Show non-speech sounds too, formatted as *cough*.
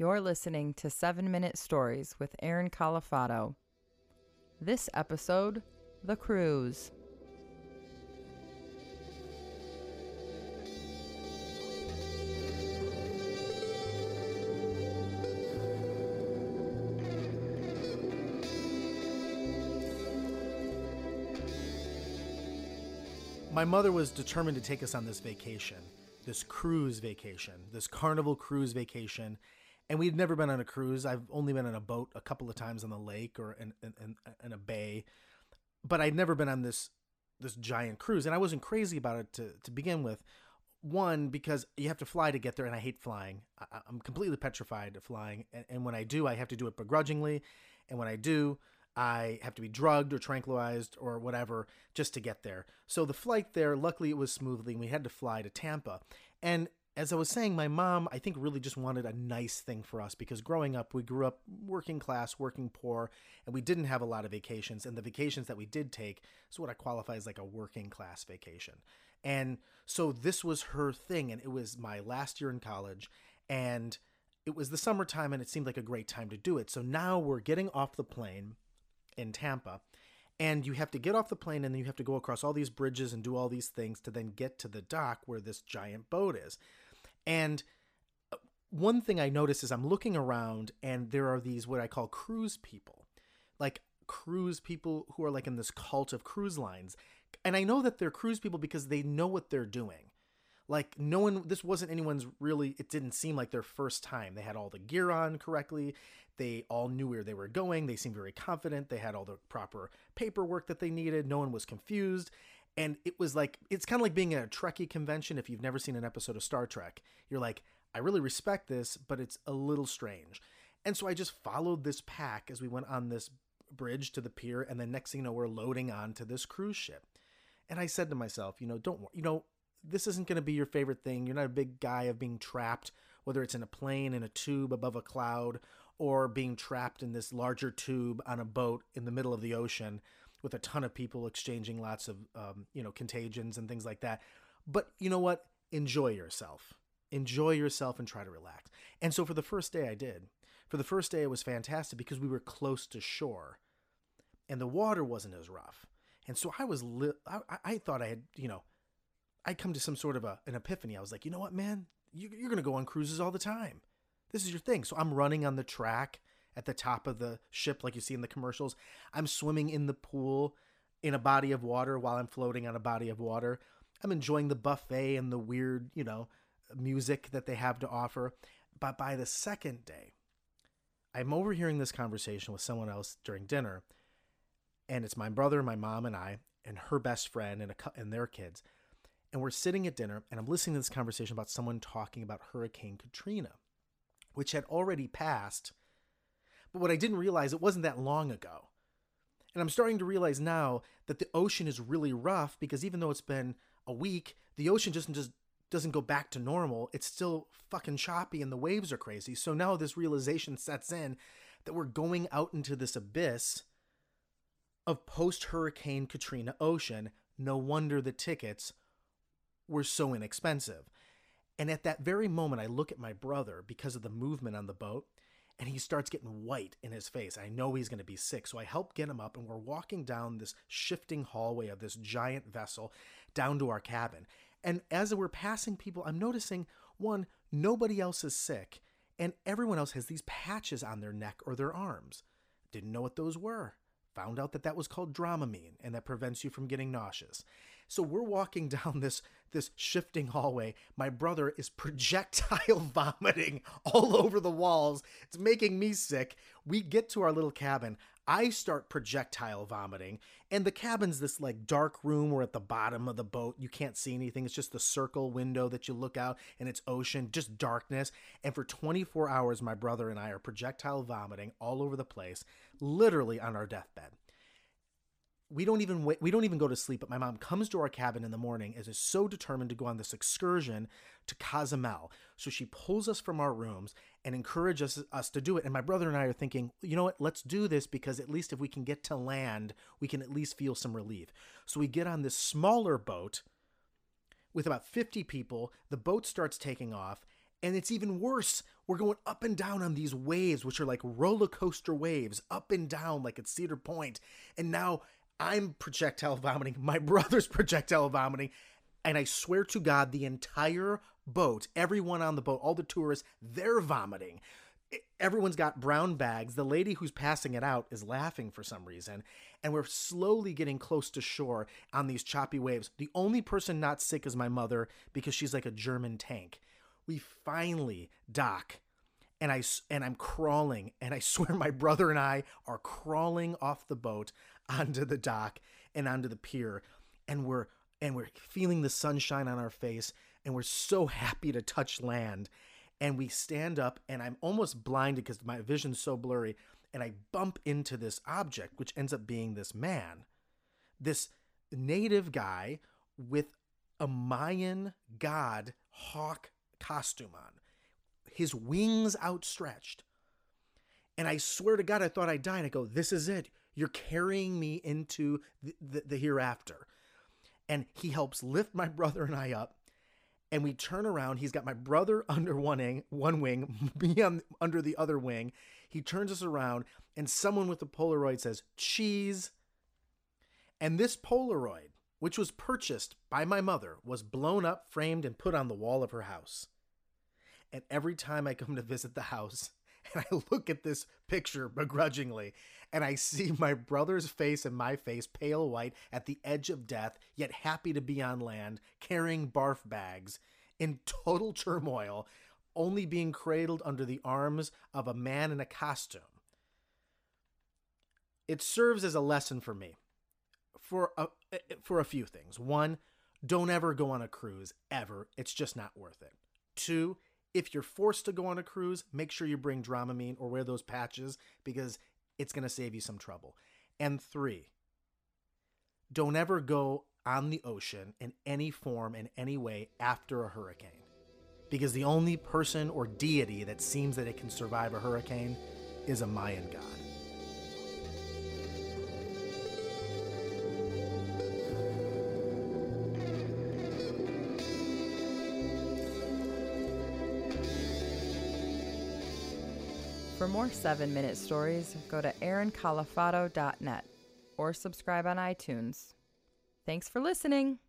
You're listening to 7 Minute Stories with Aaron Califano. This episode, The Cruise. My mother was determined to take us on this vacation, this cruise vacation, this carnival cruise vacation. And we'd never been on a cruise. I've only been on a boat a couple of times on the lake or in, in, in, in a bay, but I'd never been on this this giant cruise. And I wasn't crazy about it to, to begin with. One, because you have to fly to get there, and I hate flying. I, I'm completely petrified of flying. And, and when I do, I have to do it begrudgingly. And when I do, I have to be drugged or tranquilized or whatever just to get there. So the flight there, luckily it was smoothly, and we had to fly to Tampa. And as I was saying, my mom, I think, really just wanted a nice thing for us because growing up, we grew up working class, working poor, and we didn't have a lot of vacations. And the vacations that we did take is what I qualify as like a working class vacation. And so this was her thing. And it was my last year in college. And it was the summertime, and it seemed like a great time to do it. So now we're getting off the plane in Tampa. And you have to get off the plane and then you have to go across all these bridges and do all these things to then get to the dock where this giant boat is. And uh, one thing I notice is I'm looking around and there are these what I call cruise people. Like cruise people who are like in this cult of cruise lines. And I know that they're cruise people because they know what they're doing. Like no one this wasn't anyone's really it didn't seem like their first time. They had all the gear on correctly. They all knew where they were going. They seemed very confident. They had all the proper paperwork that they needed. No one was confused. And it was like it's kind of like being at a Trekkie convention if you've never seen an episode of Star Trek. You're like, I really respect this, but it's a little strange. And so I just followed this pack as we went on this bridge to the pier, and then next thing you know, we're loading onto this cruise ship. And I said to myself, you know, don't you know, this isn't going to be your favorite thing. You're not a big guy of being trapped, whether it's in a plane, in a tube above a cloud, or being trapped in this larger tube on a boat in the middle of the ocean with a ton of people exchanging lots of, um, you know, contagions and things like that. But you know what? Enjoy yourself. Enjoy yourself and try to relax. And so for the first day, I did. For the first day, it was fantastic because we were close to shore and the water wasn't as rough. And so I was, li- I, I thought I had, you know, I come to some sort of a, an epiphany. I was like, you know what, man, you, you're going to go on cruises all the time. This is your thing. So I'm running on the track at the top of the ship, like you see in the commercials. I'm swimming in the pool in a body of water while I'm floating on a body of water. I'm enjoying the buffet and the weird, you know, music that they have to offer. But by the second day, I'm overhearing this conversation with someone else during dinner, and it's my brother, my mom, and I, and her best friend, and, a, and their kids and we're sitting at dinner and I'm listening to this conversation about someone talking about Hurricane Katrina, which had already passed. But what I didn't realize, it wasn't that long ago. And I'm starting to realize now that the ocean is really rough because even though it's been a week, the ocean just, just doesn't go back to normal. It's still fucking choppy and the waves are crazy. So now this realization sets in that we're going out into this abyss of post Hurricane Katrina ocean. No wonder the tickets were so inexpensive. And at that very moment, I look at my brother because of the movement on the boat, and he starts getting white in his face. I know he's going to be sick. So I help get him up, and we're walking down this shifting hallway of this giant vessel down to our cabin. And as we're passing people, I'm noticing one, nobody else is sick, and everyone else has these patches on their neck or their arms. Didn't know what those were. Found out that that was called Dramamine and that prevents you from getting nauseous. So we're walking *laughs* down this this shifting hallway. My brother is projectile *laughs* vomiting all over the walls. It's making me sick. We get to our little cabin. I start projectile vomiting, and the cabin's this like dark room. We're at the bottom of the boat. You can't see anything. It's just the circle window that you look out, and it's ocean, just darkness. And for 24 hours, my brother and I are projectile vomiting all over the place, literally on our deathbed we don't even wait, we don't even go to sleep but my mom comes to our cabin in the morning and is so determined to go on this excursion to Cozumel. So she pulls us from our rooms and encourages us to do it. And my brother and I are thinking you know what? Let's do this because at least if we can get to land we can at least feel some relief. So we get on this smaller boat with about 50 people. The boat starts taking off and it's even worse. We're going up and down on these waves, which are like roller coaster waves, up and down like at Cedar Point. And now I'm projectile vomiting, *laughs* my brother's projectile vomiting. And I swear to God, the entire boat, everyone on the boat, all the tourists, they're vomiting. Everyone's got brown bags. The lady who's passing it out is laughing for some reason. And we're slowly getting close to shore on these choppy waves. The only person not sick is my mother because she's like a German tank we finally dock and I and I'm crawling and I *laughs* swear my brother and I are crawling off the boat onto the dock and onto the pier and we're and we're feeling the sunshine on our face and we're so happy to touch land. And we stand up and I'm almost blinded because my vision's so blurry and I bump into this object which ends up being this man. This native guy with a Mayan god hawk costume on, his wings outstretched. And I swear to God, I thought I died. I go, This is it. You're carrying me into the, the, the hereafter. And he helps lift my *laughs* brother and I up. And we turn around. He's got my brother *laughs* under one wing, one wing, *laughs* me on, under the other wing. He turns us around, and someone with a Polaroid says, Cheese. And this Polaroid which was purchased by my mother, was blown up, framed, and put on the wall of her house. And every time I come to visit the house, *laughs* and I look at this picture begrudgingly, and I see *laughs* my brother's face and my face pale white at the edge of death, yet happy to be on land, carrying barf bags, in total turmoil, only being cradled under the arms of a man in a costume. It serves as a lesson for me for a for a few things. One, don't ever go on a cruise ever. It's just not worth it. Two, if you're forced to go on a cruise, make sure you bring Dramamine or wear those patches because it's going to save you some trouble. And three, don't ever go on the ocean in any form, in any way, after a hurricane. Because the only person or deity that seems that it can survive a hurricane is a Mayan god. For more 7 minute stories, go to aaroncalifano.net or subscribe on iTunes. Thanks for listening.